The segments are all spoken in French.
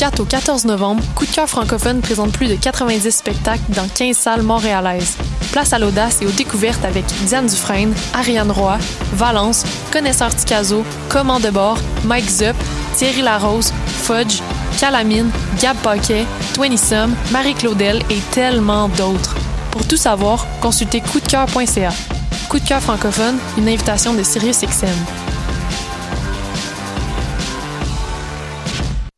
4 au 14 novembre, Coup de cœur francophone présente plus de 90 spectacles dans 15 salles montréalaises. Place à l'audace et aux découvertes avec Diane Dufresne, Ariane Roy, Valence, Connaisseur Ticazo, Command de bord, Mike Zup, Thierry Larose, Fudge, Calamine, Gab Paquet, Twenty Sum, Marie Claudel et tellement d'autres. Pour tout savoir, consultez coupdecoeur.ca. Coup de cœur francophone, une invitation de SiriusXM.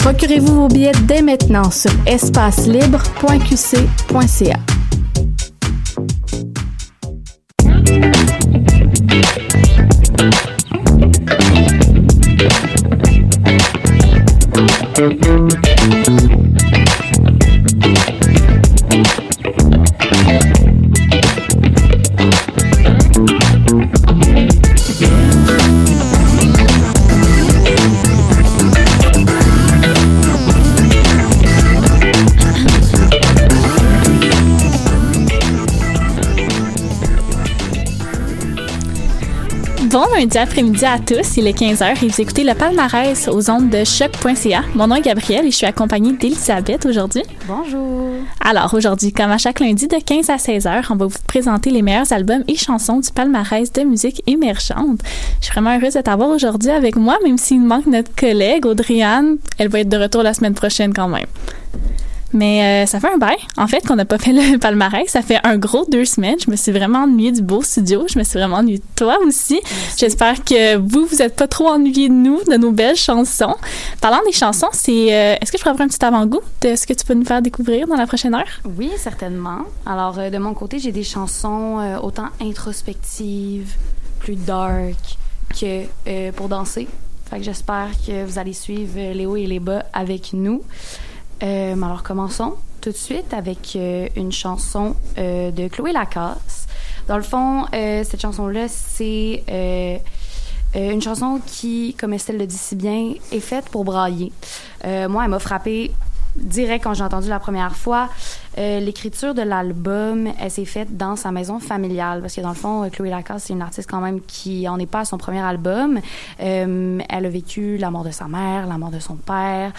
Procurez-vous vos billets dès maintenant sur espacelibre.qc.ca. lundi après-midi à tous, il est 15h et vous écoutez le palmarès aux ondes de choc.ca. Mon nom est Gabrielle et je suis accompagnée d'Elisabeth aujourd'hui. Bonjour. Alors aujourd'hui, comme à chaque lundi de 15 à 16h, on va vous présenter les meilleurs albums et chansons du palmarès de musique émergente. Je suis vraiment heureuse de t'avoir aujourd'hui avec moi, même s'il manque notre collègue Audriane. Elle va être de retour la semaine prochaine quand même. Mais euh, ça fait un bail, en fait, qu'on n'a pas fait le palmarès. Ça fait un gros deux semaines. Je me suis vraiment ennuyée du beau studio. Je me suis vraiment ennuyée de toi aussi. J'espère que vous, vous êtes pas trop ennuyés de nous, de nos belles chansons. Parlant des chansons, c'est euh, est-ce que je pourrais avoir un petit avant-goût de ce que tu peux nous faire découvrir dans la prochaine heure? Oui, certainement. Alors, euh, de mon côté, j'ai des chansons autant introspectives, plus dark que pour danser. Fait que j'espère que vous allez suivre les hauts et les bas avec nous. Euh, alors, commençons tout de suite avec euh, une chanson euh, de Chloé Lacasse. Dans le fond, euh, cette chanson-là, c'est euh, euh, une chanson qui, comme Estelle le dit si bien, est faite pour brailler. Moi, elle m'a frappée direct quand j'ai entendu la première fois. Euh, L'écriture de l'album, elle s'est faite dans sa maison familiale parce que dans le fond, euh, Chloé Lacasse, c'est une artiste quand même qui en est pas à son premier album. Euh, elle a vécu la mort de sa mère, la mort de son père.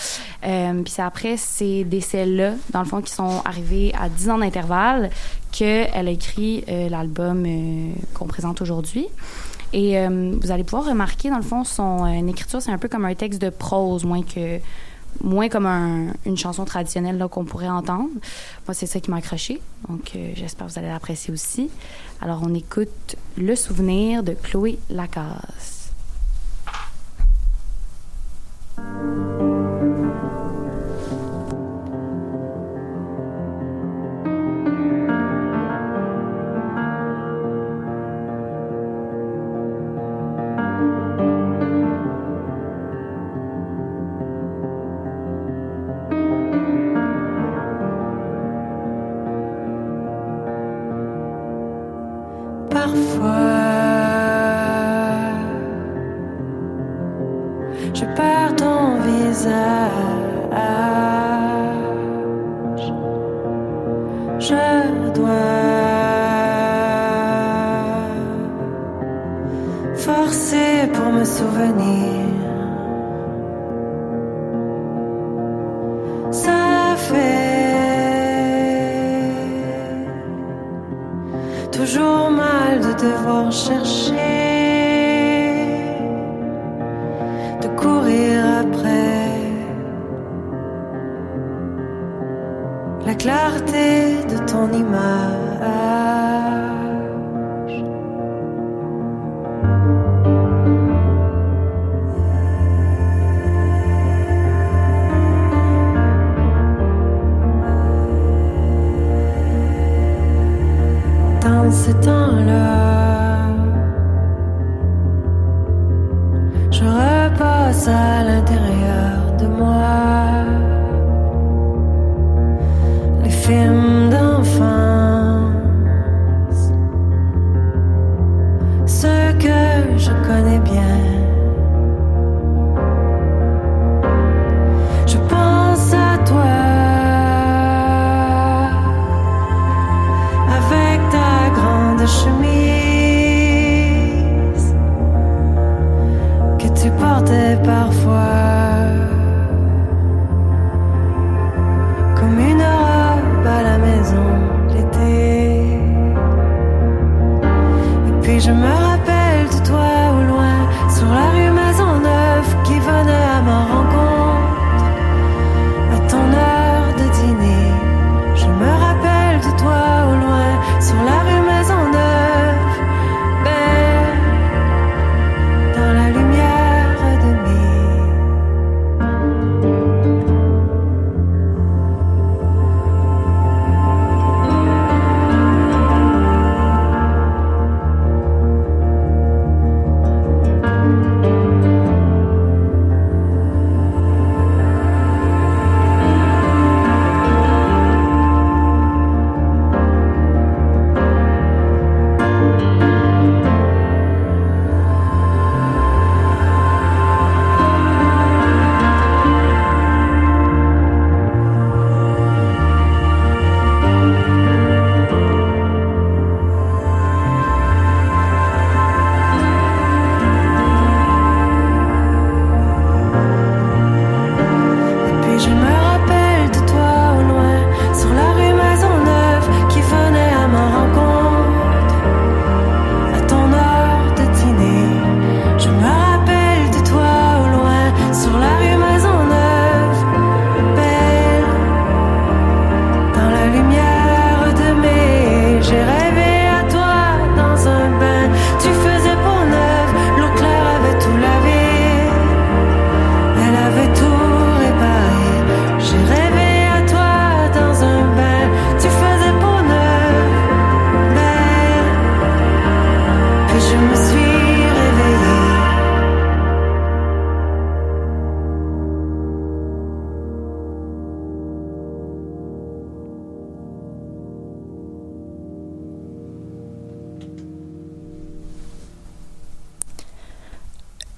Euh, Puis c'est après ces décès-là, dans le fond, qui sont arrivés à 10 ans d'intervalle, qu'elle a écrit euh, l'album euh, qu'on présente aujourd'hui. Et euh, vous allez pouvoir remarquer, dans le fond, son euh, écriture, c'est un peu comme un texte de prose, moins que moins comme un- une chanson traditionnelle qu'on pourrait entendre. Moi, c'est ça qui m'a accroché. Donc, euh, j'espère que vous allez l'apprécier aussi. Alors, on écoute Le souvenir de Chloé Lacasse. La clarté de ton image. Dans temps-là,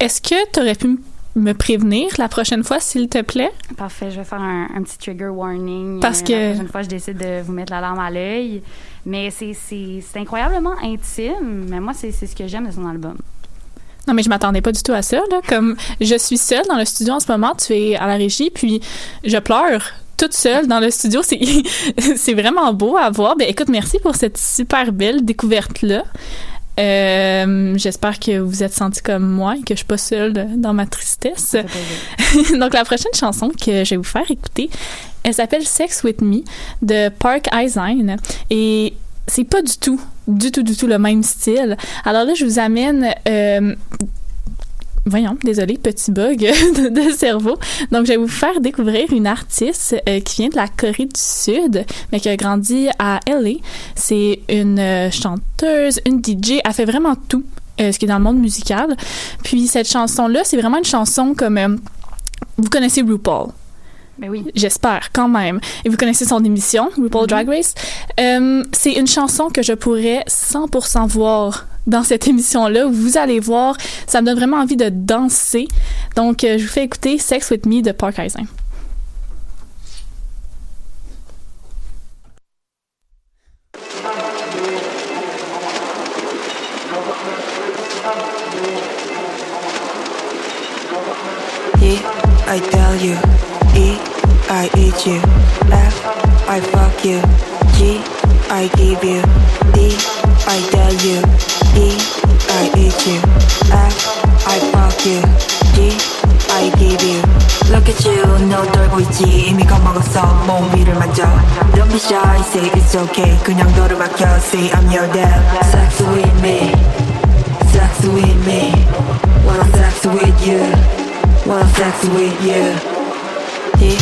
Est-ce que tu aurais pu me prévenir la prochaine fois, s'il te plaît? Parfait, je vais faire un, un petit trigger warning. Parce Euh, que- La prochaine fois, je décide de vous mettre la larme à l'œil. Mais c'est- incroyablement intime. Mais moi, c'est ce que j'aime de son album. Non, mais je m'attendais pas du tout à ça. Là. Comme je suis seule dans le studio en ce moment, tu es à la régie, puis je pleure toute seule dans le studio. C'est c'est vraiment beau à voir. Ben, écoute, merci pour cette super belle découverte-là. Euh, J'espère que vous êtes senti comme moi et que je suis pas seule dans ma tristesse. Donc, la prochaine chanson que je vais vous faire écouter, elle s'appelle Sex With Me de Park Eisen. Et c'est pas du tout, du tout, du tout le même style. Alors là, je vous amène. euh, Voyons, désolé, petit bug de, cerveau. Donc, je vais vous faire découvrir une artiste euh, qui vient de la Corée du Sud, mais qui a grandi à LA. C'est une euh, chanteuse, une DJ. Elle fait vraiment tout, euh, ce qui est dans le monde musical. Puis, cette chanson-là, c'est vraiment une chanson comme... euh, vous connaissez RuPaul. Ben oui. J'espère, quand même. Et vous connaissez son émission, RuPaul Drag Race. Euh, c'est une chanson que je pourrais 100% voir dans cette émission-là. Vous allez voir, ça me donne vraiment envie de danser. Donc, euh, je vous fais écouter Sex With Me de Park Eisen. I tell you. E, I eat you. F, I fuck you. G, I give you. D, I tell you. E, I eat you. F, I fuck you. G, I give you. Look at you, 너 떨고 있지 이미 겁먹었어 몸 위를 만져 Don't be shy, say it's okay 그냥 너를 맡겨 Say I'm your dad Sex with me Sex with me Wanna sex with you Wanna sex with you D,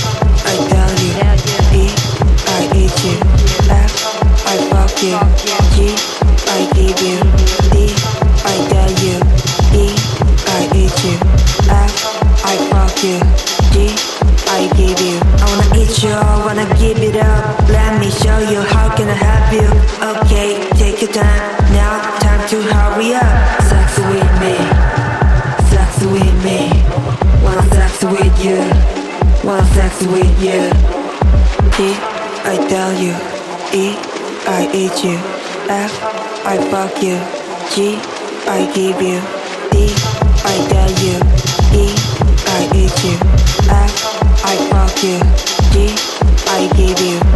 show you how can I help you Okay, take your time Now time to With you. D, I tell you. E, I eat you. F, I fuck you. G, I give you. D, I tell you. E, I eat you. F, I fuck you. G, I give you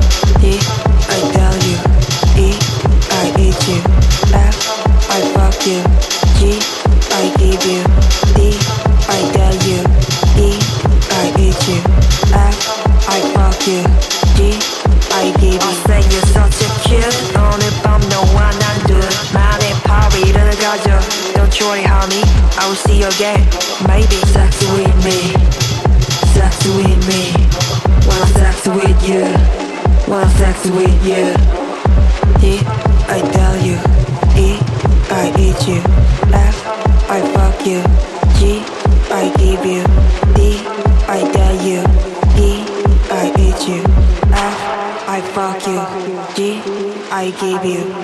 I tell you. E, I eat you. F, I fuck you. G, I give you. D, I tell you. I eat you. F, I fuck you. G, I give you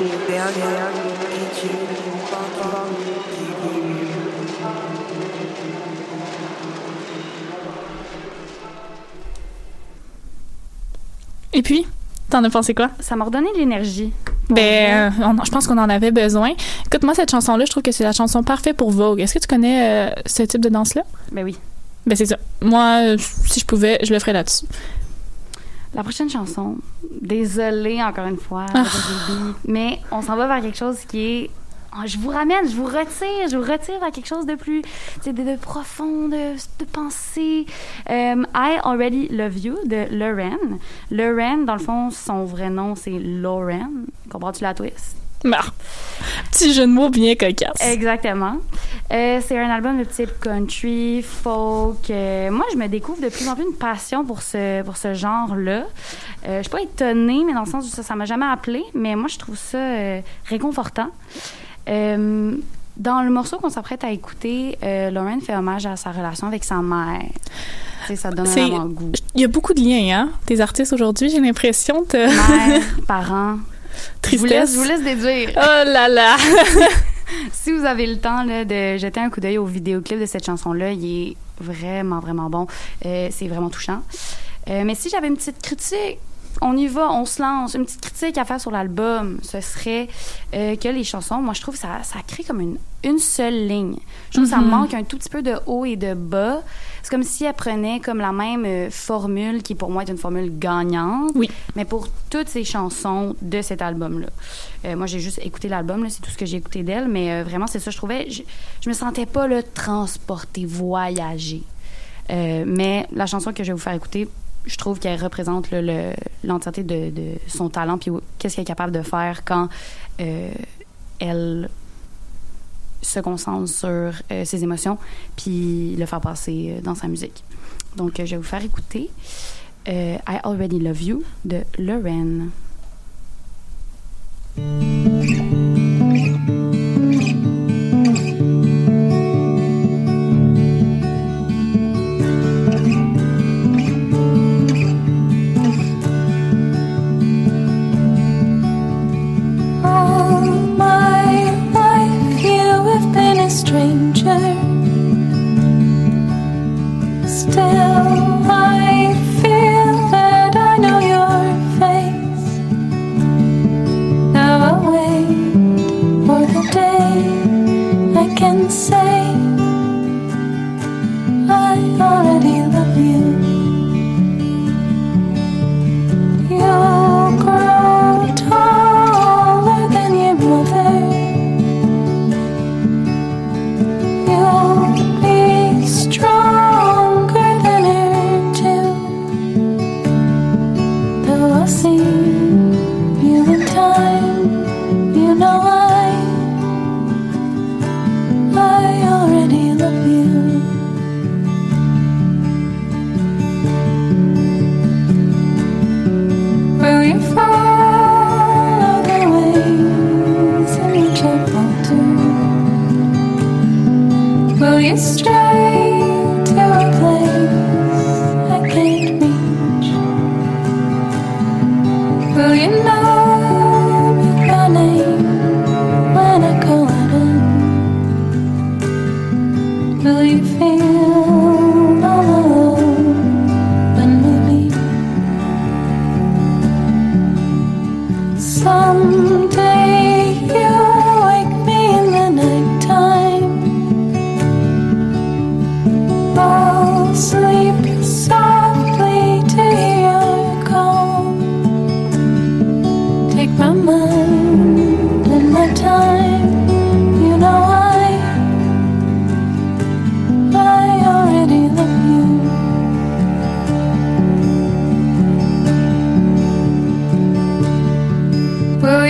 t'en as pensé quoi? Ça m'a redonné de l'énergie. Ben, euh, on- je pense qu'on en avait besoin. Écoute, moi, cette chanson-là, je trouve que c'est la chanson parfaite pour Vogue. Est-ce que tu connais euh, ce type de danse-là? Ben oui. Ben, c'est ça. Moi, si je pouvais, je le ferais là-dessus. La prochaine chanson, désolée encore une fois, Ah. Mais on s'en va vers quelque chose qui est. oh, je vous ramène, je vous retire, je vous retire vers quelque chose de plus, de, de profond, de, de pensée. Euh, I Already Love You de Lauren. Lauren, dans le fond, son vrai nom, c'est Lauren. Comprends-tu la twist? Bah, petit jeu de mots bien cocasse. Exactement. Euh, c'est un album de type country, folk. Euh, moi, je me découvre de plus en plus une passion pour ce, pour ce genre-là. Euh, je suis pas étonnée, mais dans le sens où ça, ça m'a jamais appelé. Mais moi, je trouve ça réconfortant. Euh, dans le morceau qu'on s'apprête à écouter, euh, Lauren fait hommage à sa relation avec sa mère. Tu sais, ça donne un avant-goût. Il y a beaucoup de liens, hein? Tes artistes aujourd'hui, j'ai l'impression de Mère, parents. Je vous, laisse, tristesse. je vous laisse déduire. Oh là là! Si vous avez le temps là, de jeter un coup d'œil au vidéoclip de cette chanson-là, il est vraiment, vraiment bon. Euh, c'est vraiment touchant. Euh, mais si j'avais une petite critique, on y va, on se lance. Une petite critique à faire sur l'album, ce serait euh, que les chansons, moi, je trouve que ça, ça crée comme une, une seule ligne. Je trouve que ça Mhm. manque un tout petit peu de haut et de bas. C'est comme si elle prenait comme la même euh, formule qui, pour moi, est une formule gagnante. Oui. Mais pour toutes ces chansons de cet album-là. Euh, moi, j'ai juste écouté l'album, c'est tout ce que j'ai écouté d'elle, mais euh, vraiment, c'est ça, je trouvais. Je, je me sentais pas le transporter, voyager. Mais la chanson que je vais vous faire écouter, je trouve qu'elle représente l'entièreté de, de son talent, puis qu'est-ce qu'elle est capable de faire quand euh, elle se concentre sur euh, ses émotions, puis le faire passer euh, dans sa musique. Donc, je vais vous faire écouter I Already Love You de Lauren.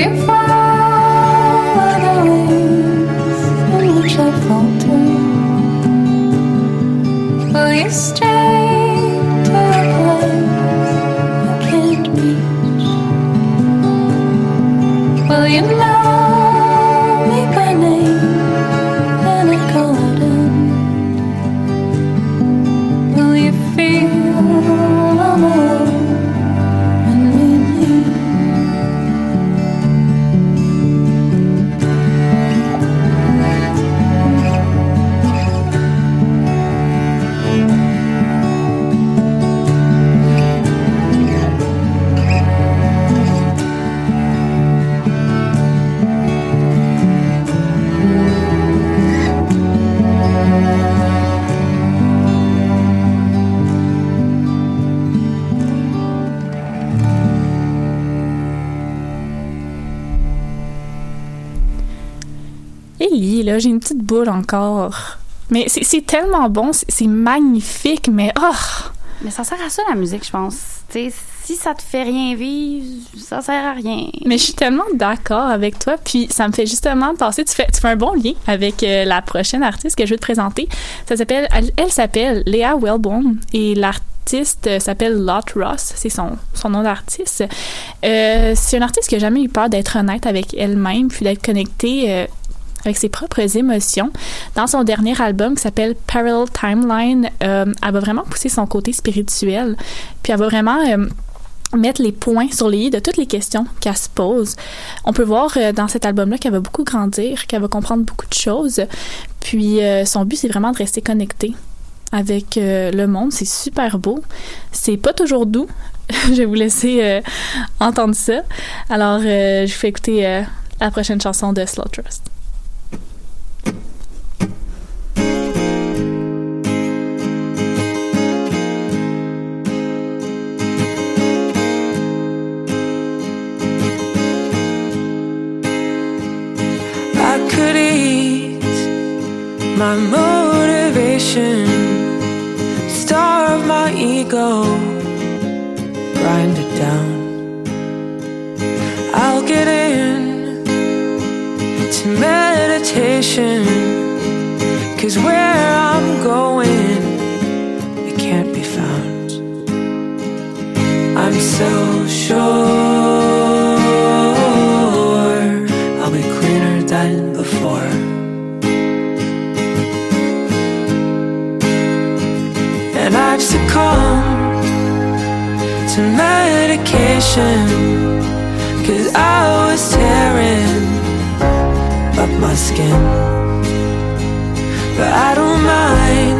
Will you follow là, j'ai une petite boule encore. Mais c'est- tellement bon, c'est magnifique, mais oh! Mais ça sert à ça, la musique, je pense. Tu sais, si ça te fait rien vivre, ça sert à rien. Mais je suis tellement d'accord avec toi, puis ça me fait justement penser, tu fais, tu fais un bon lien avec euh, la prochaine artiste que je vais te présenter. Ça s'appelle, elle, elle s'appelle Léa Wellborn et l'artiste euh, s'appelle Lot Ross, c'est son, son nom d'artiste. Euh, c'est une artiste qui a jamais eu peur d'être honnête avec elle-même, puis d'être connectée avec ses propres émotions. Dans son dernier album qui s'appelle Parallel Timeline, euh, elle va vraiment pousser son côté spirituel, puis elle va vraiment euh, mettre les points sur les i de toutes les questions qu'elle se pose. On peut voir euh, dans cet album-là qu'elle va beaucoup grandir, qu'elle va comprendre beaucoup de choses. Puis son but, c'est vraiment de rester connectée avec le monde. C'est super beau. C'est pas toujours doux. je vais vous laisser entendre ça. Alors, je vous fais écouter la prochaine chanson de Slow Trust. My motivation, starve my ego, grind it down. I'll get in to meditation, cause where Cause I was tearing up my skin. But I don't mind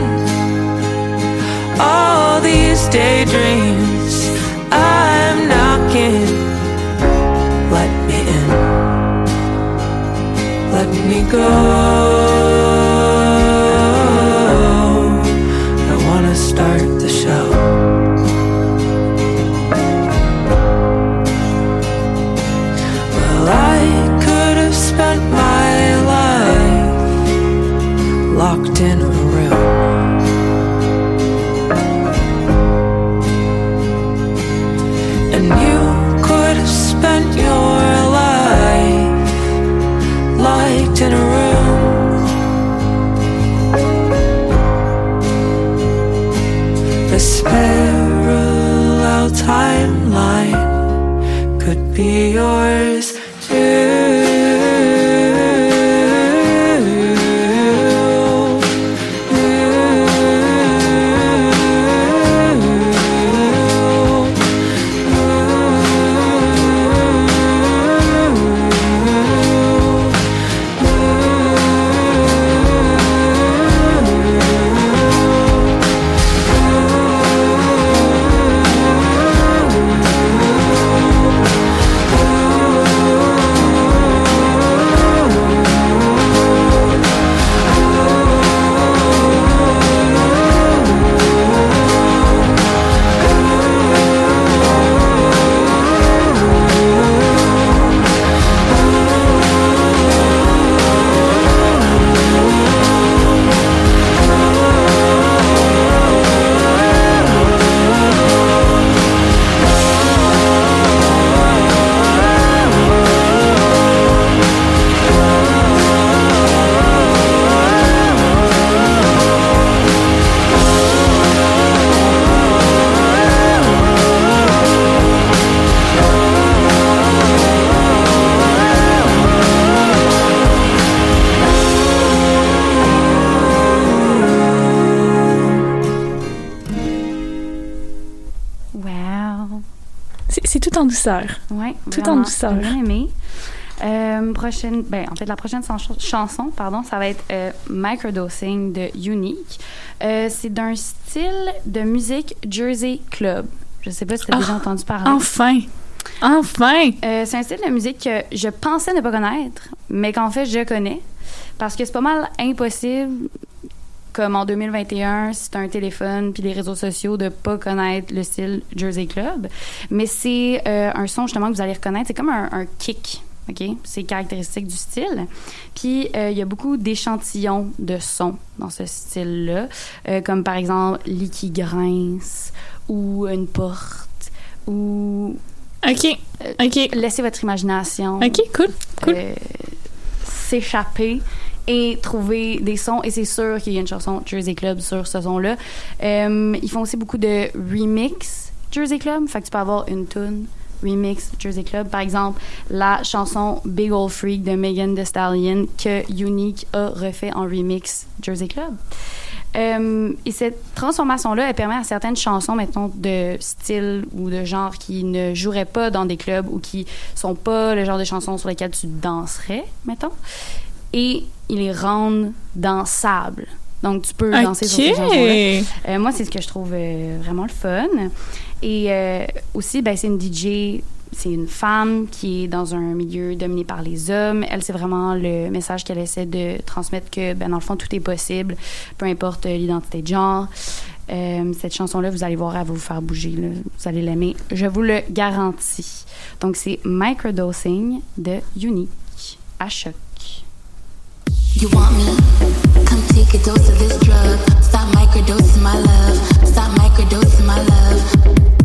all these daydreams I'm knocking. Let me in. Let me go turn around. Douceur. Ouais, Tout en douceur. j'ai bien aimé. Euh, prochaine, ben, en fait, la prochaine chan- chanson, pardon, ça va être euh, Microdosing de Unique. Euh, c'est d'un style de musique Jersey Club. Je sais pas si tu as Ah, déjà entendu parler. Enfin! Enfin! C'est un style de musique que je pensais ne pas connaître, mais qu'en fait, je connais. Parce que c'est pas mal impossible, comme en 2021, si t'as un téléphone puis les réseaux sociaux, de pas connaître le style Jersey Club. Mais c'est euh, un son, justement, que vous allez reconnaître. C'est comme un, un kick. OK? C'est caractéristique du style. Puis, euh, il y a beaucoup d'échantillons de sons dans ce style-là, euh, comme par exemple lit qui grince ou une porte ou OK. OK. laissez votre imagination OK, cool. Cool. s'échapper et trouver des sons. Et c'est sûr qu'il y a une chanson Jersey Club sur ce son-là. Euh, ils font aussi beaucoup de remix Jersey Club. Fait que tu peux avoir une tune remix Jersey Club. Par exemple, la chanson Big Old Freak de Megan Thee Stallion que Unique a refait en remix Jersey Club. Euh, et cette transformation-là, elle permet à certaines chansons, mettons, de style ou de genre qui ne joueraient pas dans des clubs ou qui sont pas le genre de chansons sur lesquelles tu danserais, mettons. Et ils les rendent dansables. Donc, tu peux danser sur ces chansons-là. Euh, moi, c'est ce que je trouve euh, vraiment le fun. Et euh, aussi, ben, c'est une DJ, c'est une femme qui est dans un milieu dominé par les hommes. Elle, c'est vraiment le message qu'elle essaie de transmettre que, ben, dans le fond, tout est possible, peu importe l'identité de genre. Cette chanson-là, vous allez voir, elle va vous faire bouger. là. Vous allez l'aimer. Je vous le garantis. Donc, c'est Microdosing de Unique à choc. Dose of this drug. Stop microdosing my love. Stop microdosing my love.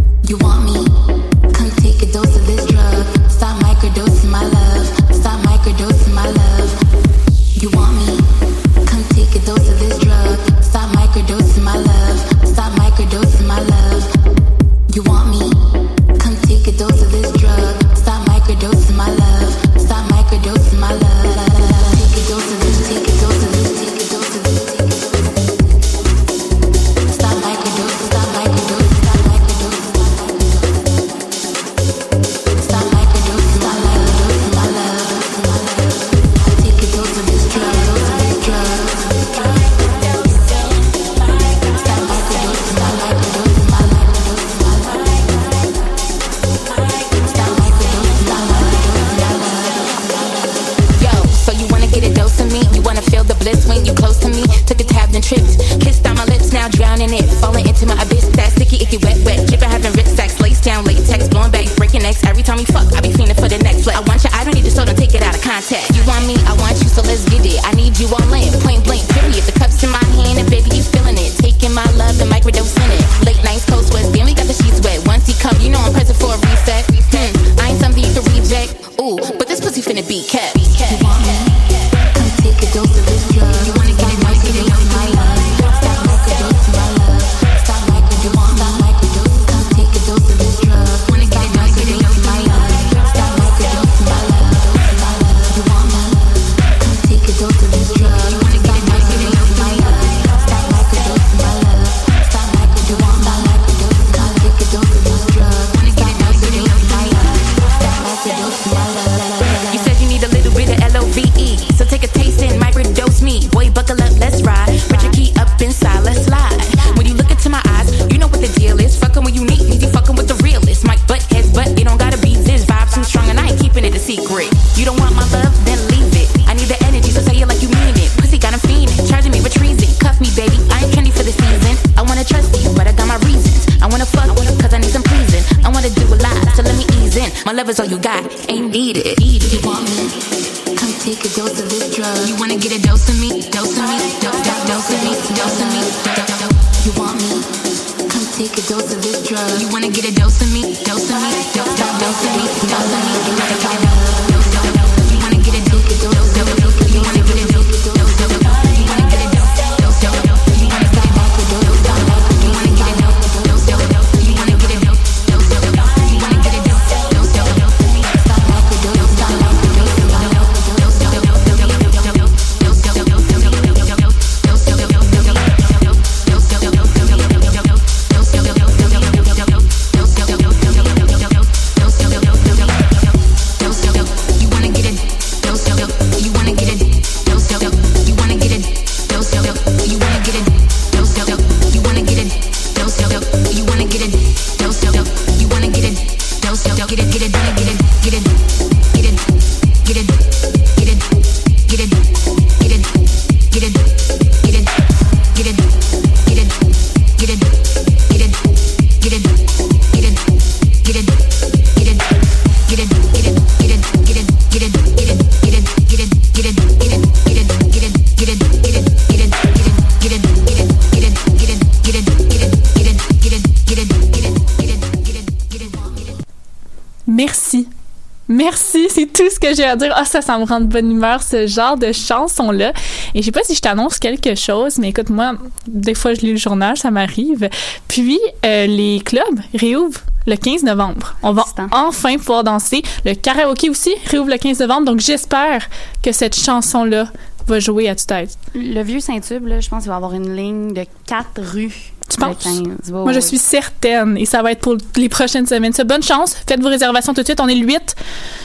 C'est tout ce que j'ai à dire. Ah, ça, ça me rend de bonne humeur, ce genre de chanson-là. Et je sais pas si je t'annonce quelque chose, mais écoute, moi, des fois, je lis le journal, ça m'arrive. Puis, euh, les clubs réouvrent le 15 novembre. On va enfin pouvoir danser. Le karaoké aussi réouvre le 15 novembre. Donc, j'espère que cette chanson-là va jouer à tue-tête. Le vieux Saint-Tube, je pense qu'il va avoir une ligne de quatre rues. Tu penses? 15. Ouais, Moi, je suis certaine, et ça va être pour les prochaines semaines. Ça, bonne chance. Faites vos réservations tout de suite. On est le 8.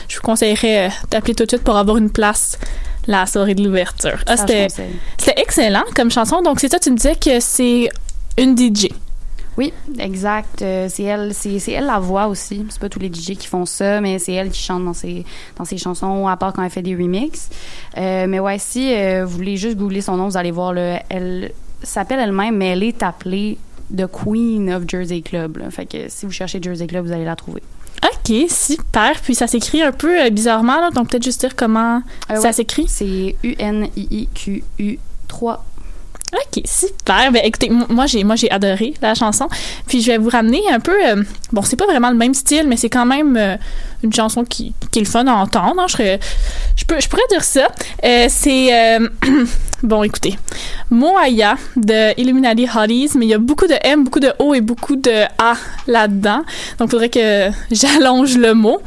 Je vous conseillerais euh, d'appeler tout de suite pour avoir une place la soirée de l'ouverture. Ah, c'était, excellent comme chanson. Donc, c'est ça, tu me disais que c'est une DJ. Oui, exact. Euh, c'est elle, c'est, c'est elle la voix aussi. C'est pas tous les DJ qui font ça, mais c'est elle qui chante dans ses dans ses chansons, à part quand elle fait des remixes. Euh, mais ouais, si euh, vous voulez juste googler son nom, vous allez voir le, elle s'appelle elle-même, mais elle est appelée The Queen of Jersey Club. là. Fait que si vous cherchez Jersey Club, vous allez la trouver. OK, super. Puis ça s'écrit un peu euh, bizarrement, là, donc peut-être juste dire comment Euh, ça ouais. s'écrit. C'est U N I I Q U 3. OK, super. Ben écoutez, moi j'ai moi j'ai adoré la chanson. Puis je vais vous ramener un peu euh, bon, c'est pas vraiment le même style, mais c'est quand même euh, une chanson qui, qui est le fun à entendre. hein. Je je peux je pourrais dire ça. Euh, c'est bon, écoutez. Moaya de Illuminati Hotties, mais il y a beaucoup de M, beaucoup de O et beaucoup de A là-dedans. Donc il faudrait que j'allonge le mot.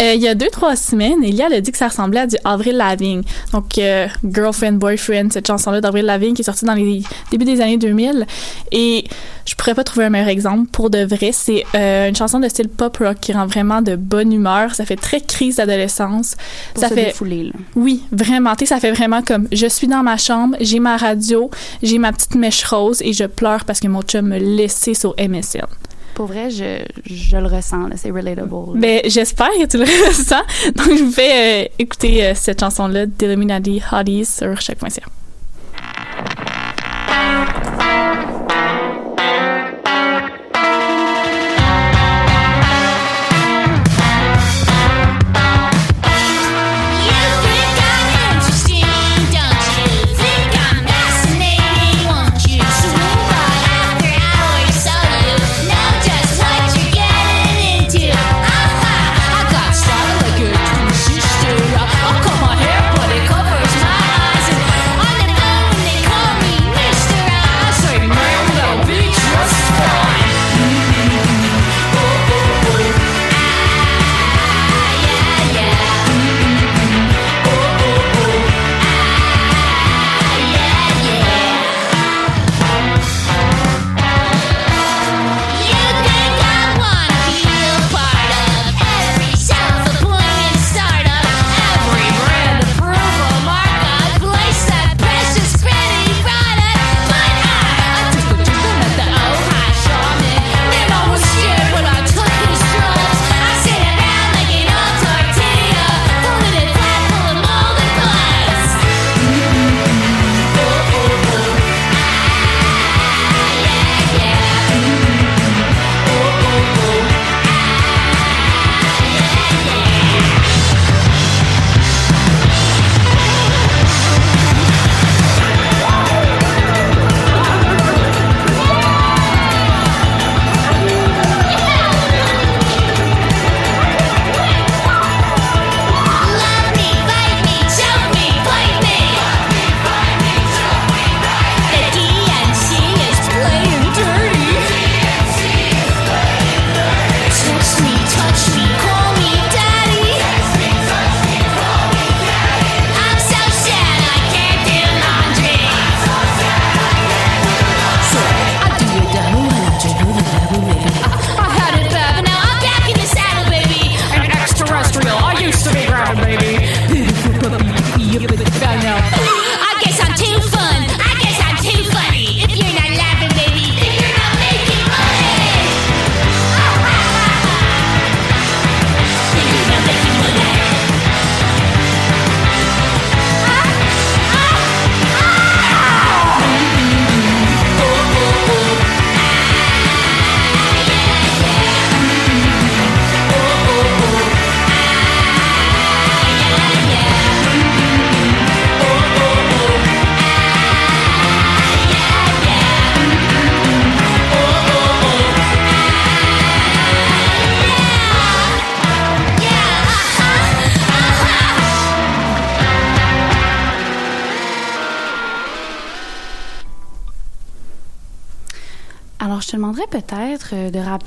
Euh, il y a deux, trois semaines, Elia a dit que ça ressemblait à du Avril Lavigne. Donc, euh, Girlfriend, Boyfriend, cette chanson-là d'Avril Lavigne qui est sortie dans les débuts des années 2000. Et je pourrais pas trouver un meilleur exemple pour de vrai. C'est euh, une chanson de style pop rock qui rend vraiment de bonne humeur. Ça fait très crise d'adolescence. Ça se fait défouler, là. oui, vraiment. Tu sais, ça fait vraiment comme je suis dans ma chambre, j'ai ma radio, j'ai ma petite mèche rose et je pleure parce que mon chum me laissé sur MSN. Pour vrai, je, je le ressens. C'est relatable. là. Ben, j'espère que tu le ressens. Donc, je vous fais euh, écouter euh, cette chanson-là d'Illuminati Hotties sur chaque.ca. You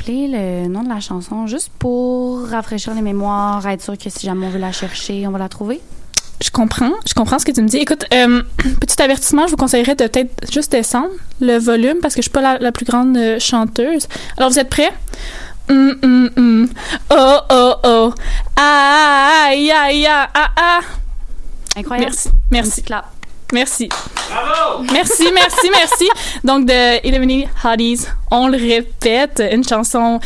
rappeler le nom de la chanson juste pour rafraîchir les mémoires, être sûr que si jamais on veut la chercher, on va la trouver. Je comprends, je comprends ce que tu me dis. Écoute, euh, petit avertissement, je vous conseillerais de peut-être juste descendre le volume parce que je suis pas la, la plus grande euh, chanteuse. Alors, vous êtes prêts? Hum, hum, hum. Oh, oh, oh. Ah, aïe, aïe, aïe, ah, ah. Incroyable. Merci, merci, merci. Bravo! Merci, merci, merci. Donc, de Illuminati Hotties, on le répète, une chanson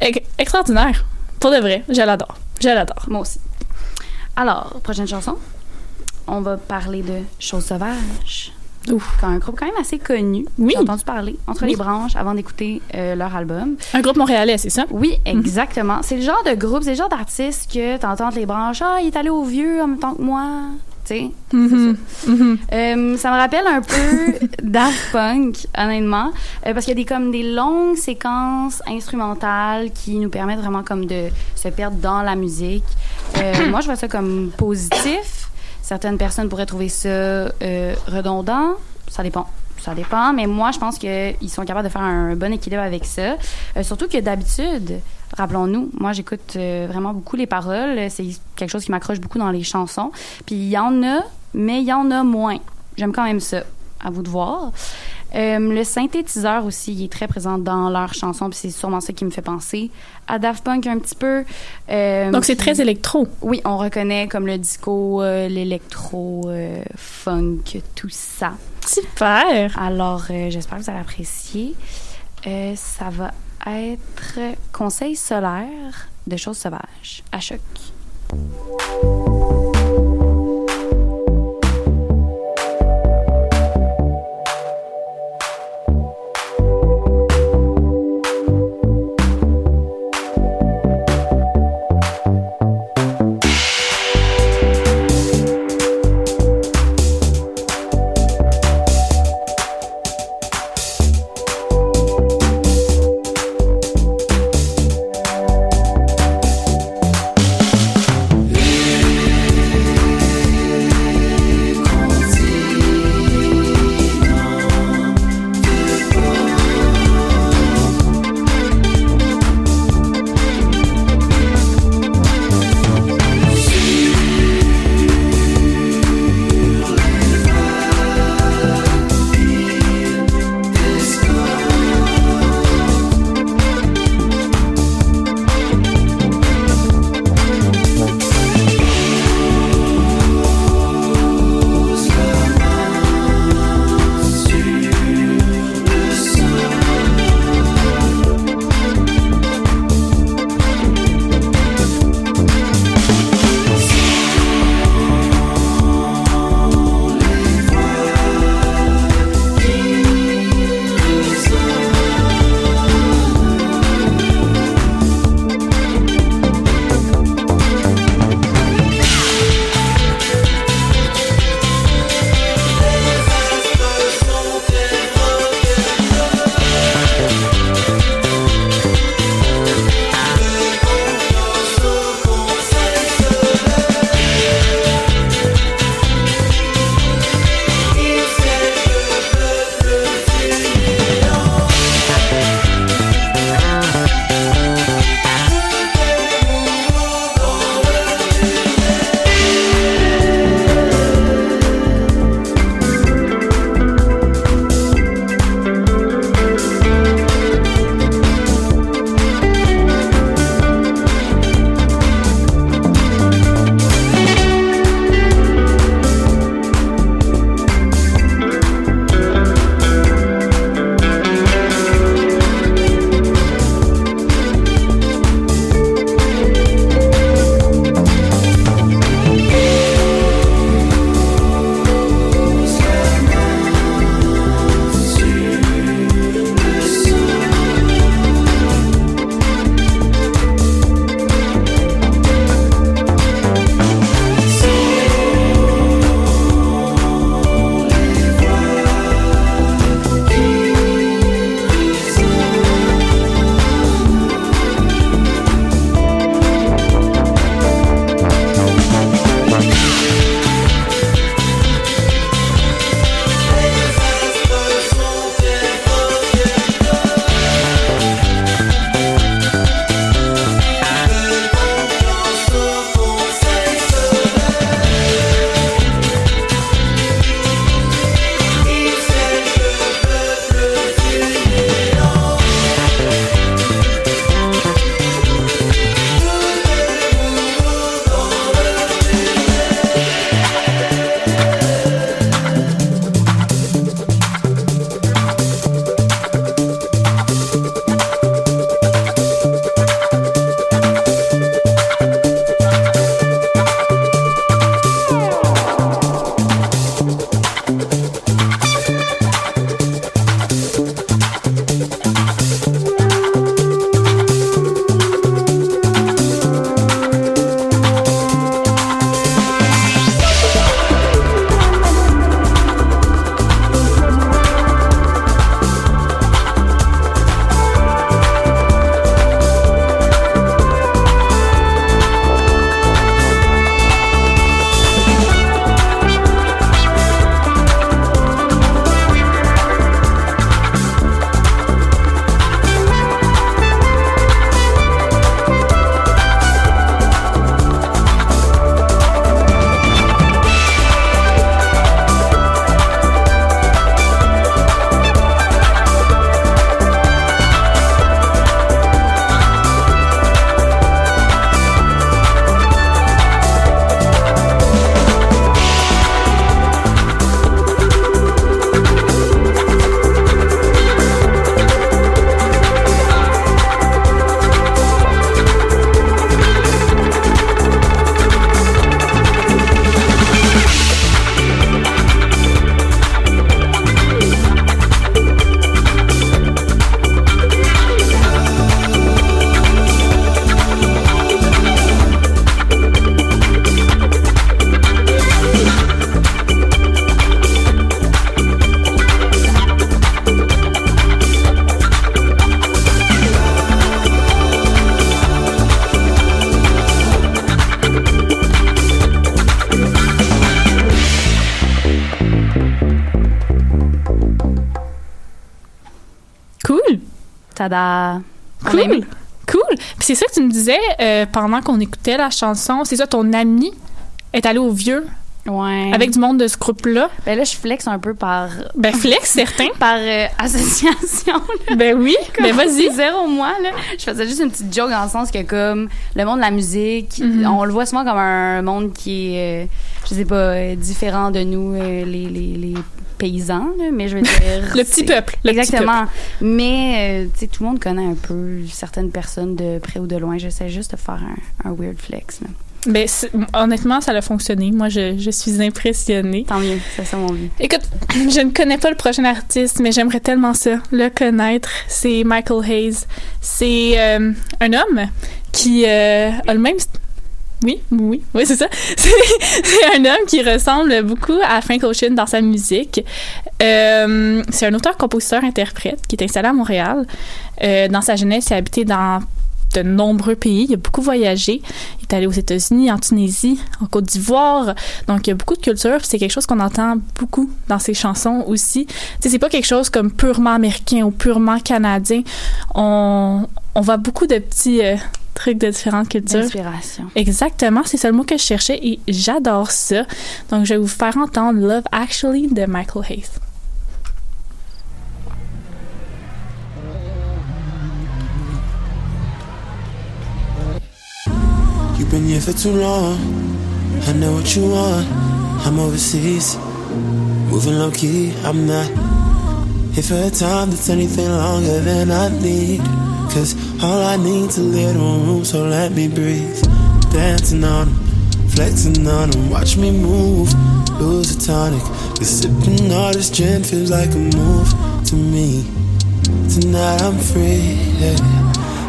ex- extraordinaire. Pour de vrai, je l'adore. Je l'adore. Moi aussi. Alors, prochaine chanson. On va parler de Choses sauvages. Ouf. Un groupe quand même assez connu. Oui. J'ai entendu parler entre Oui. les branches avant d'écouter euh, leur album. Un groupe montréalais, c'est ça? Oui, exactement. C'est le genre de groupe, c'est le genre d'artiste que t'entends entre les branches. Ah, il est allé au vieux en même temps que moi. Mhm. Mhm. euh, ça me rappelle un peu Daft Punk, honnêtement, euh, parce qu'il y a des comme des longues séquences instrumentales qui nous permettent vraiment comme de se perdre dans la musique. Euh, moi, je vois ça comme positif. Certaines personnes pourraient trouver ça redondant. Ça dépend. Ça dépend, mais moi, je pense qu'ils sont capables de faire un bon équilibre avec ça. Euh, surtout que d'habitude, rappelons-nous, moi, j'écoute euh, vraiment beaucoup les paroles. C'est quelque chose qui m'accroche beaucoup dans les chansons. Puis il y en a, mais il y en a moins. J'aime quand même ça. À vous de voir. Euh, le synthétiseur aussi, il est très présent dans leurs chansons, puis c'est sûrement ça qui me fait penser à Daft Punk un petit peu. Euh, Donc, c'est très électro. oui, on reconnaît comme le disco, euh, l'électro, funk, tout ça. Super! Alors, j'espère que vous allez apprécier. Ça va être Conseil solaire de choses sauvages à choc. Tada. Cool. Cool. Puis c'est ça que tu me disais euh, pendant qu'on écoutait la chanson. C'est ça, ton ami est allé au vieux Ouais. avec du monde de ce groupe-là? Ben là, je flex un peu par Ben, flex, certain. par euh, association. là. Ben oui. Ben, vas-y. zéro moi là. Je faisais juste une petite joke dans le sens que comme le monde de la musique, Mhm. on le voit souvent comme un monde qui est, euh, je sais pas, euh, différent de nous euh, les, les, les paysans, là, mais je veux dire Le petit peuple. Le petit Exactement. Mais euh, tu sais, tout le monde connaît un peu certaines personnes de près ou de loin. J'essaie juste de faire un, un weird flex. là. Ben, honnêtement, ça a fonctionné. Moi, je, je suis impressionnée. Tant mieux, c'est ça mon but. Écoute, je ne connais pas le prochain artiste, mais j'aimerais tellement ça, le connaître. C'est Michael Hayes. C'est euh, un homme qui euh, a le même... Oui, oui, oui, c'est ça. C'est un homme qui ressemble beaucoup à Frank Ocean dans sa musique. Euh, c'est un auteur, compositeur, interprète qui est installé à Montréal. Euh, dans sa jeunesse, il a habité dans de nombreux pays. Il a beaucoup voyagé. Il est allé aux États-Unis, en Tunisie, en Côte d'Ivoire. Donc, il y a beaucoup de culture. C'est quelque chose qu'on entend beaucoup dans ses chansons aussi. C'est pas quelque chose comme purement américain ou purement canadien. On, on voit beaucoup de petits euh, trucs de différentes cultures. D'inspiration. Exactement, c'est ça le mot que je cherchais et j'adore ça. Donc, je vais vous faire entendre Love Actually de Michael Hayes. You've been here for too long. I know what you want. I'm overseas, moving low key. I'm not for a time that's anything longer than I need. Cause all I need's a little room, so let me breathe. Dancing on 'em, flexing on 'em, watch me move. Lose a tonic, cause sipping all this gin feels like a move to me. Tonight I'm free, yeah.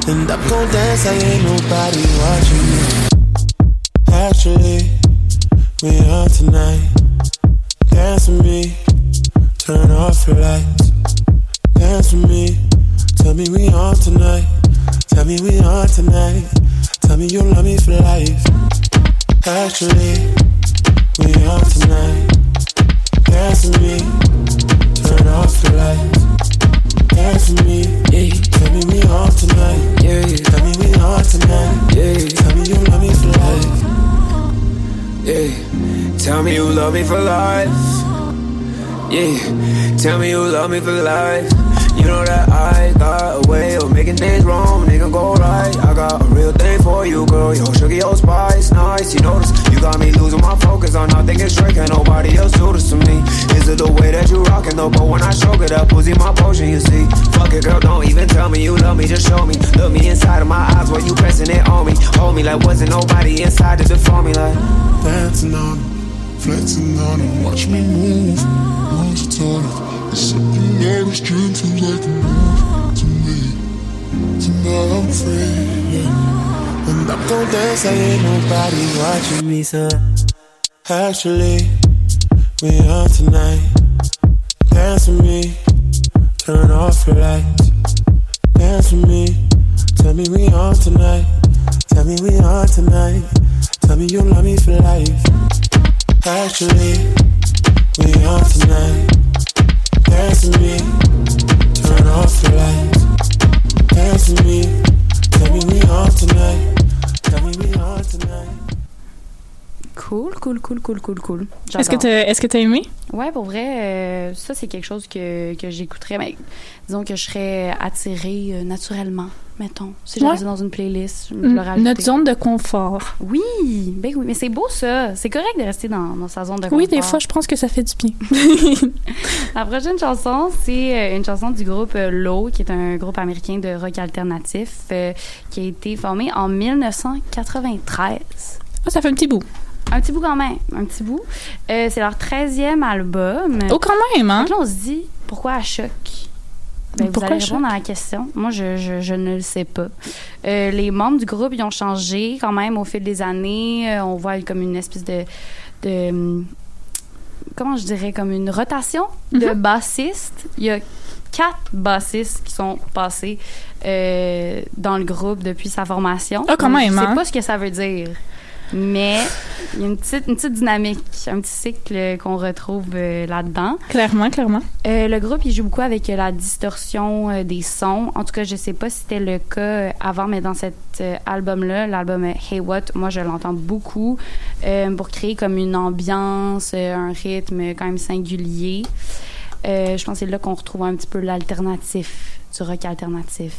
and I'm gon' dance like ain't nobody watching me. Actually, we on tonight. Dance with me, turn off the lights. Dance with me, tell me we on tonight. Tell me we on tonight. Tell me you love me for life. Actually, we on tonight. Dance with me, turn off the lights. Dance with me. Tell me we on tonight. Tell me we on tonight. Tell me you love me for life. Yeah, tell me you love me for life. Yeah, tell me you love me for life. You know that I got a way of making things wrong, nigga go right. I got a real thing for you, girl. Yo, sugar, yo, spice, nice. You notice you got me losing my focus on not thinking straight. Can nobody else do this to me? Is it the way that you rockin' though? But when I show it up, pussy my potion, you see. Fuck it, girl, don't even tell me you love me, just show me. Look me inside of my eyes while you pressing it on me. Hold me like wasn't nobody inside to deform me like. On 'em, flexing on 'em, watch me move. Lose a tonic. It's something all this dream like a move to me. Tonight I'm free, yeah. and I'm gon' dance like ain't nobody watching me, son. Actually, we on tonight. Dance with me, turn off the lights. Dance with me, tell me we on tonight. Tell me we on tonight. Tell me you love me for life. Actually, we on tonight. Dance with me, turn off the lights. Dance with me, tell me we on tonight. Cool, cool, cool, cool, cool, cool. Est-ce que t'as est-ce que t'as aimé? Ouais, pour vrai, euh, ça c'est quelque chose que, que j'écouterais. Mais disons que je serais attirée euh, naturellement, mettons. Si Ouais. j'avais dans une playlist, je Mm, l'aurais. Notre zone de confort. Oui, ben oui, mais c'est beau ça. C'est correct de rester dans, dans sa zone de confort. Oui, des fois, je pense que ça fait du bien. La prochaine chanson, c'est euh, une chanson du groupe Low, qui est un groupe américain de rock alternatif euh, qui a été formé en 1993. Ah, ça fait un petit bout. Un petit bout quand même, un petit bout. Euh, c'est leur 13e album. Oh, quand même, hein? Donc là, on se dit, pourquoi à choc? Ben, vous allez répondre à la question. Moi, je, je, je ne le sais pas. Euh, les membres du groupe, ils ont changé quand même au fil des années. Euh, on voit comme une espèce de... de hum, comment je dirais? Comme une rotation de Mhm. bassistes. Il y a quatre bassistes qui sont passés euh, dans le groupe depuis sa formation. Ah, quand même, Je sais hein? pas ce que ça veut dire. Mais il y a une petite, une petite dynamique, un petit cycle qu'on retrouve euh, là-dedans. Clairement, clairement. Euh, le groupe, il joue beaucoup avec euh, la distorsion des sons. En tout cas, je sais pas si c'était le cas avant, mais dans cet album-là, l'album Hey What, moi, je l'entends beaucoup pour créer comme une ambiance, un rythme quand même singulier. Je pense que c'est là qu'on retrouve un petit peu l'alternatif, du rock alternatif.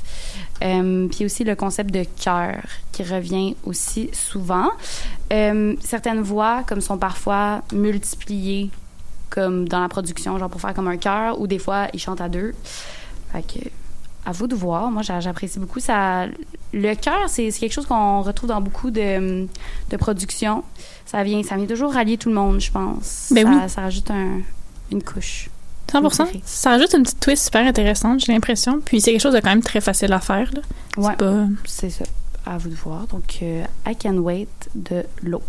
Euh, puis aussi le concept de chœur qui revient aussi souvent. Euh, certaines voix, comme sont parfois multipliées, comme dans la production, genre pour faire comme un chœur, ou des fois ils chantent à deux. Fait que à vous de voir. Moi, j'a- j'apprécie beaucoup ça. Le chœur, c'est quelque chose qu'on retrouve dans beaucoup de, de productions. Ça vient, ça vient toujours rallier tout le monde, je pense. Ben ça, oui. ça rajoute un- une couche. 100 Ça rajoute une petite twist super intéressante, j'ai l'impression. Puis c'est quelque chose de quand même très facile à faire. Là. Ouais. C'est pas... C'est ça. À vous de voir. Donc, euh, I Can Wait de l'eau.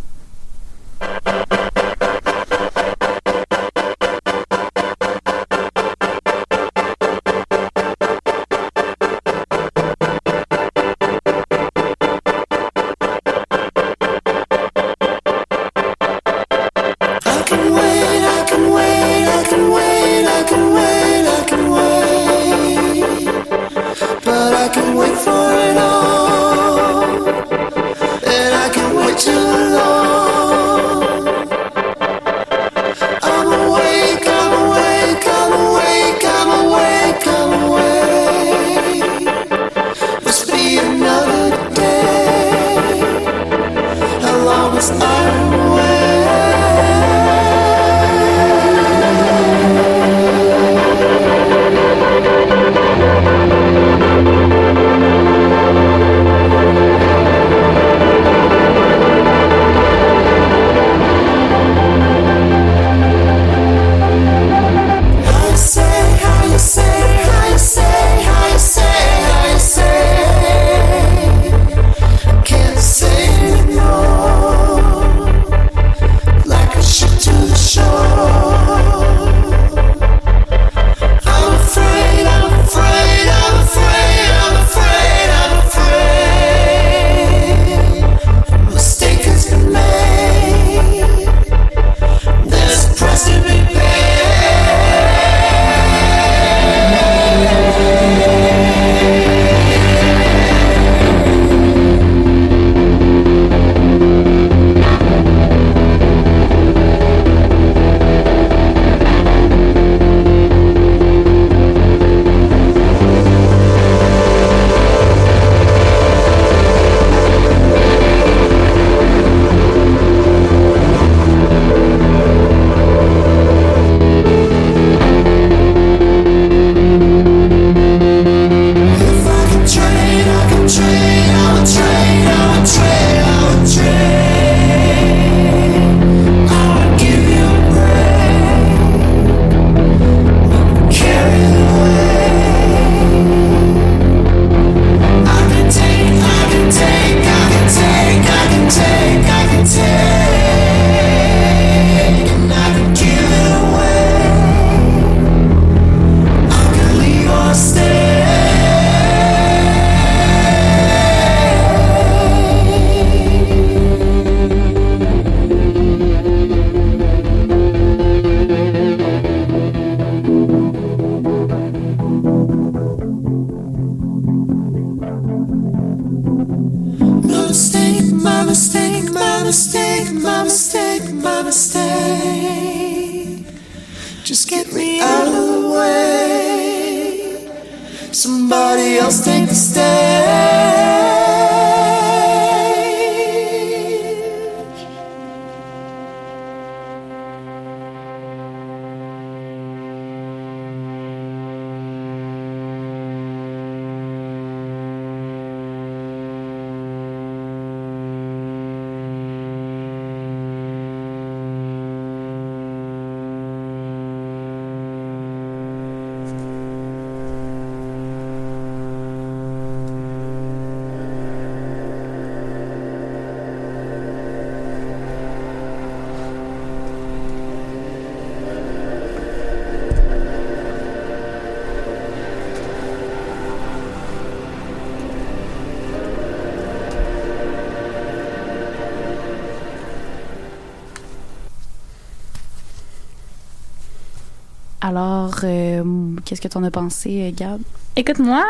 Alors, euh, qu'est-ce que tu en as pensé, euh, Gab? Écoute, moi,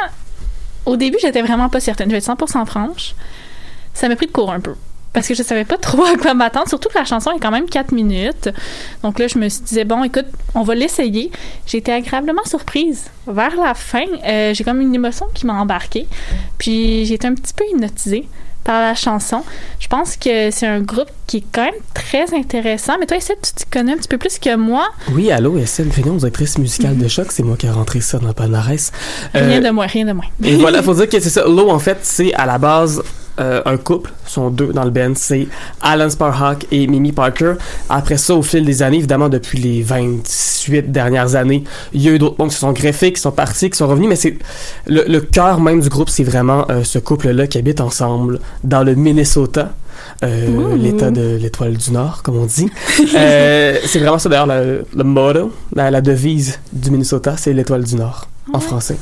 au début, j'étais vraiment pas certaine. Je vais être 100% franche. Ça m'a pris de court un peu. Parce que je savais pas trop à quoi m'attendre, surtout que la chanson est quand même 4 minutes. Donc là, je me dit, bon, écoute, on va l'essayer. J'ai été agréablement surprise. Vers la fin, euh, j'ai comme une émotion qui m'a embarquée. Puis j'ai été un petit peu hypnotisée par la chanson. Je pense que c'est un groupe qui est quand même très intéressant. Mais toi, Estelle, tu te connais un petit peu plus que moi. Oui, allô, Estelle Grignon, directrice musicale de choc. C'est moi qui ai rentré ça dans le palmarès. Rien Euh, de moins, rien de moins. Et voilà, faut dire que c'est ça. Low, en fait, c'est à la base euh, un couple. Sont deux dans le band. C'est Alan Sparhawk et Mimi Parker. Après ça, au fil des années, évidemment, depuis les 28 dernières années, il y a eu d'autres mondes qui se sont greffés, qui sont partis, qui sont revenus. Mais c'est le, le cœur même du groupe, c'est vraiment euh, ce couple-là qui habite ensemble dans le Minnesota. Euh, Ouh. l'état de l'étoile du Nord, comme on dit. Euh, c'est vraiment ça, d'ailleurs, le, le motto, la, la devise du Minnesota, c'est l'étoile du Nord, en français.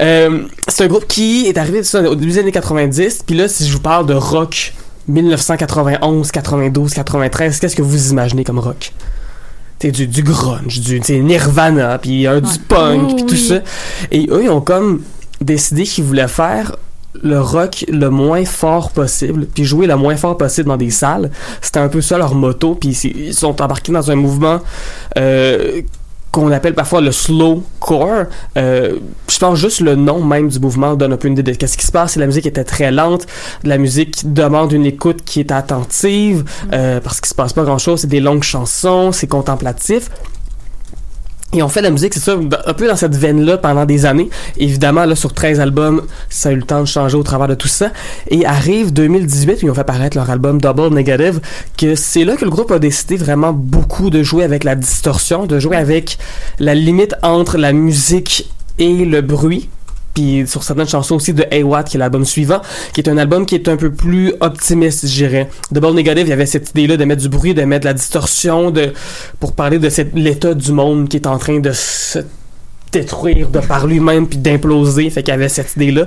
Euh, c'est un groupe qui est arrivé ça, au début des années 90, puis là, si je vous parle de rock 1991, 92, 93, qu'est-ce que vous imaginez comme rock? T'sais, du, du grunge, du Nirvana, puis euh, du punk, Oh, puis tout oui. ça. Et eux, ils ont comme décidé qu'ils voulaient faire le rock le moins fort possible, puis jouer le moins fort possible dans des salles. C'était un peu ça leur motto, puis ils sont embarqués dans un mouvement euh, qu'on appelle parfois le slow core. Euh, je pense juste le nom même du mouvement donne un peu une idée de qu'est-ce qui se passe. La musique était très lente, la musique demande une écoute qui est attentive, euh, parce qu'il se passe pas grand-chose. C'est des longues chansons, c'est contemplatif. Et on fait de la musique, c'est ça, un peu dans cette veine-là pendant des années. Évidemment, là, sur 13 albums, ça a eu le temps de changer au travers de tout ça. Et arrive 2018, où ils ont fait paraître leur album Double Negative, que c'est là que le groupe a décidé vraiment beaucoup de jouer avec la distorsion, de jouer avec la limite entre la musique et le bruit. Puis sur certaines chansons aussi de Hey qui est l'album suivant, qui est un album qui est un peu plus optimiste, je dirais. Double Negative, il y avait cette idée-là de mettre du bruit, de mettre de la distorsion, de pour parler de l'état du monde qui est en train de se détruire de par lui-même puis d'imploser. Fait qu'il y avait cette idée-là.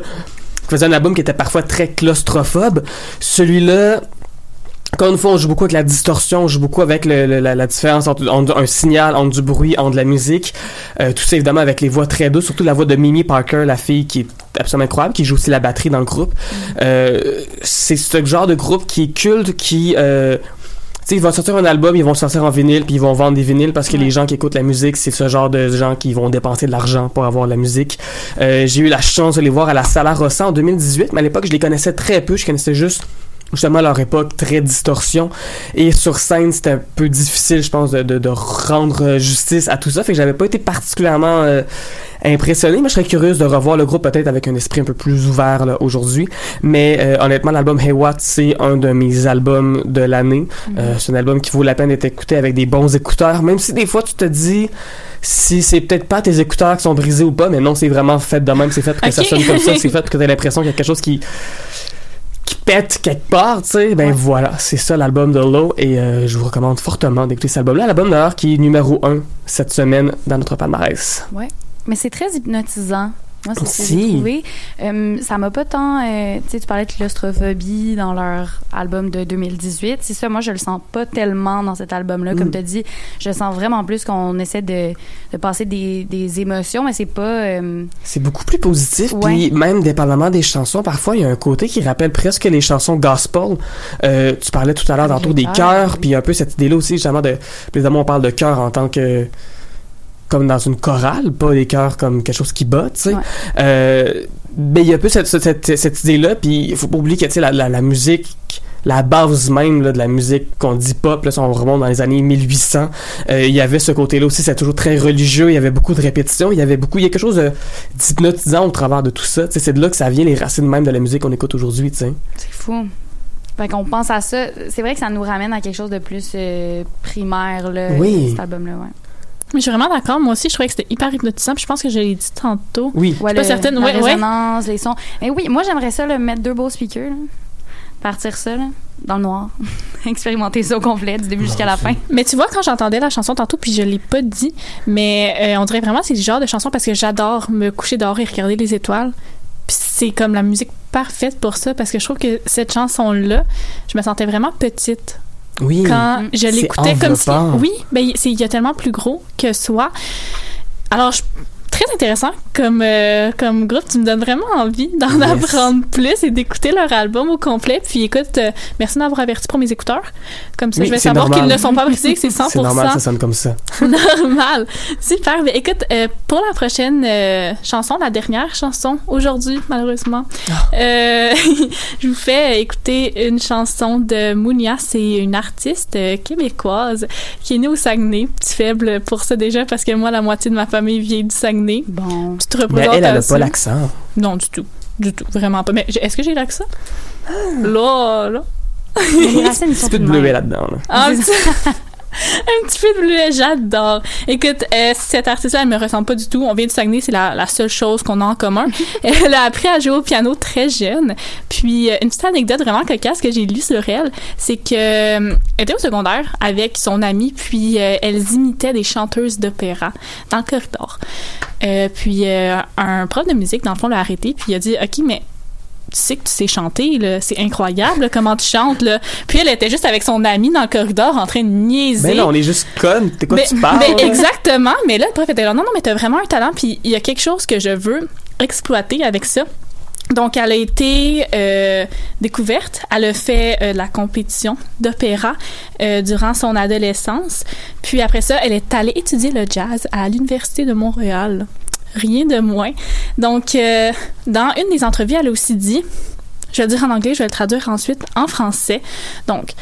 Il faisait un album qui était parfois très claustrophobe. Celui-là, encore une fois, on joue beaucoup avec la distorsion, on joue beaucoup avec le- le- la, la différence entre, entre un signal, entre du bruit, entre de la musique. Euh, tout ça évidemment avec les voix très douces, surtout la voix de Mimi Parker, la fille qui est absolument incroyable, qui joue aussi la batterie dans le groupe. Euh, c'est ce genre de groupe qui est culte, qui... Euh, tu sais, ils vont sortir un album, ils vont sortir en vinyle, puis ils vont vendre des vinyles parce que les gens qui écoutent la musique, c'est ce genre de gens qui vont dépenser de l'argent pour avoir de la musique. Euh, j'ai eu la chance de les voir à la Sala Rossa en 2018, mais à l'époque, je les connaissais très peu. Je connaissais juste justement leur époque très distorsion. Et sur scène c'était un peu difficile je pense de, de, de rendre euh, justice à tout ça. Fait que j'avais pas été particulièrement euh, impressionné mais je serais curieuse de revoir le groupe peut-être avec un esprit un peu plus ouvert aujourd'hui. Mais euh, honnêtement l'album Hey What c'est un de mes albums de l'année. Euh, c'est un album qui vaut la peine d'être écouté avec des bons écouteurs. Même si des fois tu te dis si c'est peut-être pas tes écouteurs qui sont brisés ou pas mais non c'est vraiment fait de même c'est fait pour que ça sonne comme ça c'est fait pour que t'aies l'impression qu'il y a quelque chose qui pète quelque part, tu sais, ben voilà, c'est ça l'album de Low et euh, je vous recommande fortement d'écouter cet album-là. L'album d'ailleurs qui est numéro 1 cette semaine dans notre palmarès. Ouais. Mais c'est très hypnotisant. Moi, c'est ce que j'ai trouvé. Euh, ça m'a pas tant. euh, tu sais, tu parlais de claustrophobie dans leur album de 2018. C'est ça, moi, je le sens pas tellement dans cet album-là. Comme Mm. tu as dit, je sens vraiment plus qu'on essaie de, de passer des, des émotions, mais c'est pas. euh, C'est beaucoup plus positif, puis même dépendamment des chansons, parfois il y a un côté qui rappelle presque les chansons gospel. Euh, tu parlais tout à l'heure tantôt des oui. puis un peu cette idée-là aussi, justement, de. Évidemment, on parle de chœur en tant que. Comme dans une chorale, pas des chœurs comme quelque chose qui bat, tu sais. Ouais. Euh, mais il y a un peu cette, cette, cette, cette idée-là, puis il faut pas oublier que, tu sais, la, la, la musique la base même là, de la musique qu'on dit pop, là, si on remonte dans les années 1800, euh, il y avait ce côté-là aussi, c'est toujours très religieux, il y avait beaucoup de répétitions, il y avait beaucoup, il y a quelque chose de- d'hypnotisant au travers de tout ça, c'est de là que ça vient les racines même de la musique qu'on écoute aujourd'hui. C'est fou. Fait qu'on pense à ça. C'est vrai que ça nous ramène à quelque chose de plus euh, primaire, là, Oui. cet album-là, ouais. Mais je suis vraiment d'accord. Moi aussi, je trouvais que c'était hyper hypnotisant. Puis je pense que je l'ai dit tantôt. Oui. Ouais, pas le- certaine. La Ouais, ouais. résonance, les sons. Mais oui, moi, j'aimerais ça, le mettre deux beaux speakers, là. Partir ça, là, dans le noir. Expérimenter ça au complet, du début jusqu'à la fin. Mais tu vois, quand j'entendais la chanson tantôt, puis je l'ai pas dit, mais euh, on dirait vraiment que c'est le genre de chanson parce que j'adore me coucher dehors et regarder les étoiles. Puis c'est comme la musique parfaite pour ça parce que je trouve que cette chanson-là, je me sentais vraiment petite Oui. quand je C'est l'écoutais comme si oui ben c'est il y a tellement plus gros que soi. Alors, je- très intéressant comme, euh, comme groupe. Tu me donnes vraiment envie d'en Yes. apprendre plus et d'écouter leur album au complet. Puis écoute, euh, merci d'avoir averti pour mes écouteurs. Comme ça, Oui, je vais savoir qu'ils ne sont pas brisés, que c'est 100%. C'est normal, ça sonne comme ça. normal. Super. Mais écoute, euh, pour la prochaine chanson, la dernière chanson aujourd'hui, malheureusement, euh, je vous fais écouter une chanson de Mounia. C'est une artiste québécoise qui est née au Saguenay. Petit faible pour ça déjà parce que moi, la moitié de ma famille vient du Saguenay. Bon. Petite Mais elle, elle a représentation. pas l'accent. Non, du tout. Du tout. Vraiment pas. Mais j'ai- est-ce que j'ai l'accent? Là, là. Mais les racines, ils Un sont petit peu de bleuet là-dedans. là. Ah, un petit, peu de bleu, j'adore. Écoute, euh, cette artiste-là, elle me ressemble pas du tout. On vient de Saguenay, c'est la, la seule chose qu'on a en commun. elle a appris à jouer au piano très jeune. Puis, euh, une petite anecdote vraiment cocasse que j'ai lue sur elle, c'est que euh, elle était au secondaire avec son amie, puis euh, elles imitaient des chanteuses d'opéra dans le corridor. Euh, puis, euh, un prof de musique, dans le fond, l'a arrêté, puis il a dit, OK, mais tu sais que tu sais chanter, là. C'est incroyable, là, comment tu chantes, là. Puis elle était juste avec son ami dans le corridor en train de niaiser. Mais non, on est juste conne. T'es quoi Mais- tu parles? mais exactement. Mais là, le prof était là, non, non, mais t'as vraiment un talent, puis il y a quelque chose que je veux exploiter avec ça. Donc, elle a été euh, découverte. Elle a fait euh, de la compétition d'opéra euh, durant son adolescence. Puis après ça, elle est allée étudier le jazz à l'Université de Montréal. Rien de moins. Donc, euh, dans une des entrevues, elle a aussi dit, je vais le dire en anglais, je vais le traduire ensuite en français. Donc,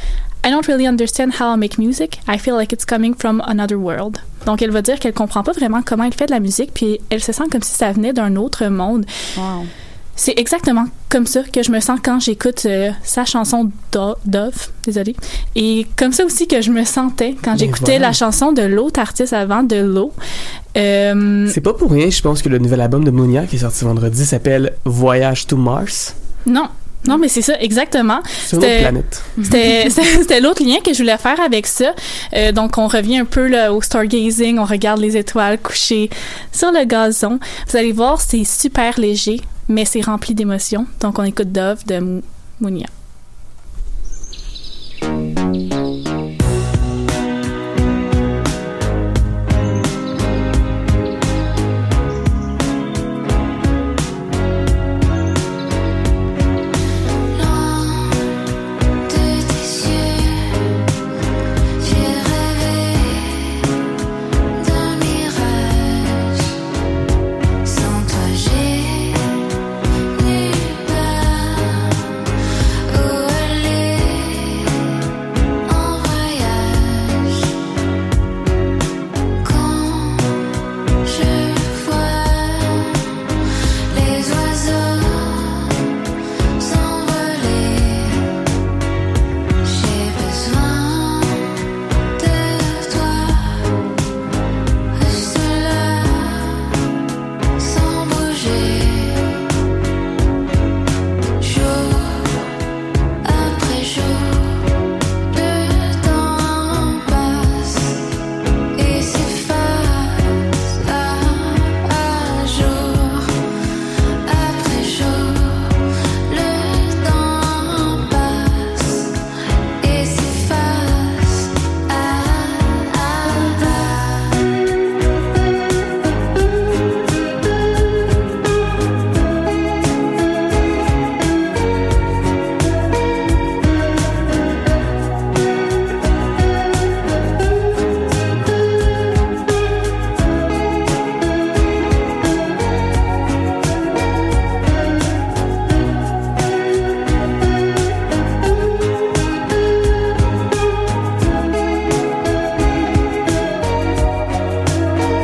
I don't really understand how I make music. I feel like it's coming from another world. Donc, elle va dire qu'elle comprend pas vraiment comment elle fait de la musique, puis elle se sent comme si ça venait d'un autre monde. Wow. C'est exactement comme ça que je me sens quand j'écoute euh, sa chanson Do- Dove, désolée. Et comme ça aussi que je me sentais quand Mais j'écoutais voilà. la chanson de l'autre artiste avant, de l'eau. Euh, C'est pas pour rien, je pense que le nouvel album de Monia qui est sorti vendredi s'appelle Voyage to Mars. non, non, mais c'est ça, exactement. C'était- l'autre lien que je voulais faire avec ça. Euh, donc, on revient un peu là, au stargazing, on regarde les étoiles couchées sur le gazon. Vous allez voir, c'est super léger, mais c'est rempli d'émotions. Donc, on écoute Dove de Mou- Mounia.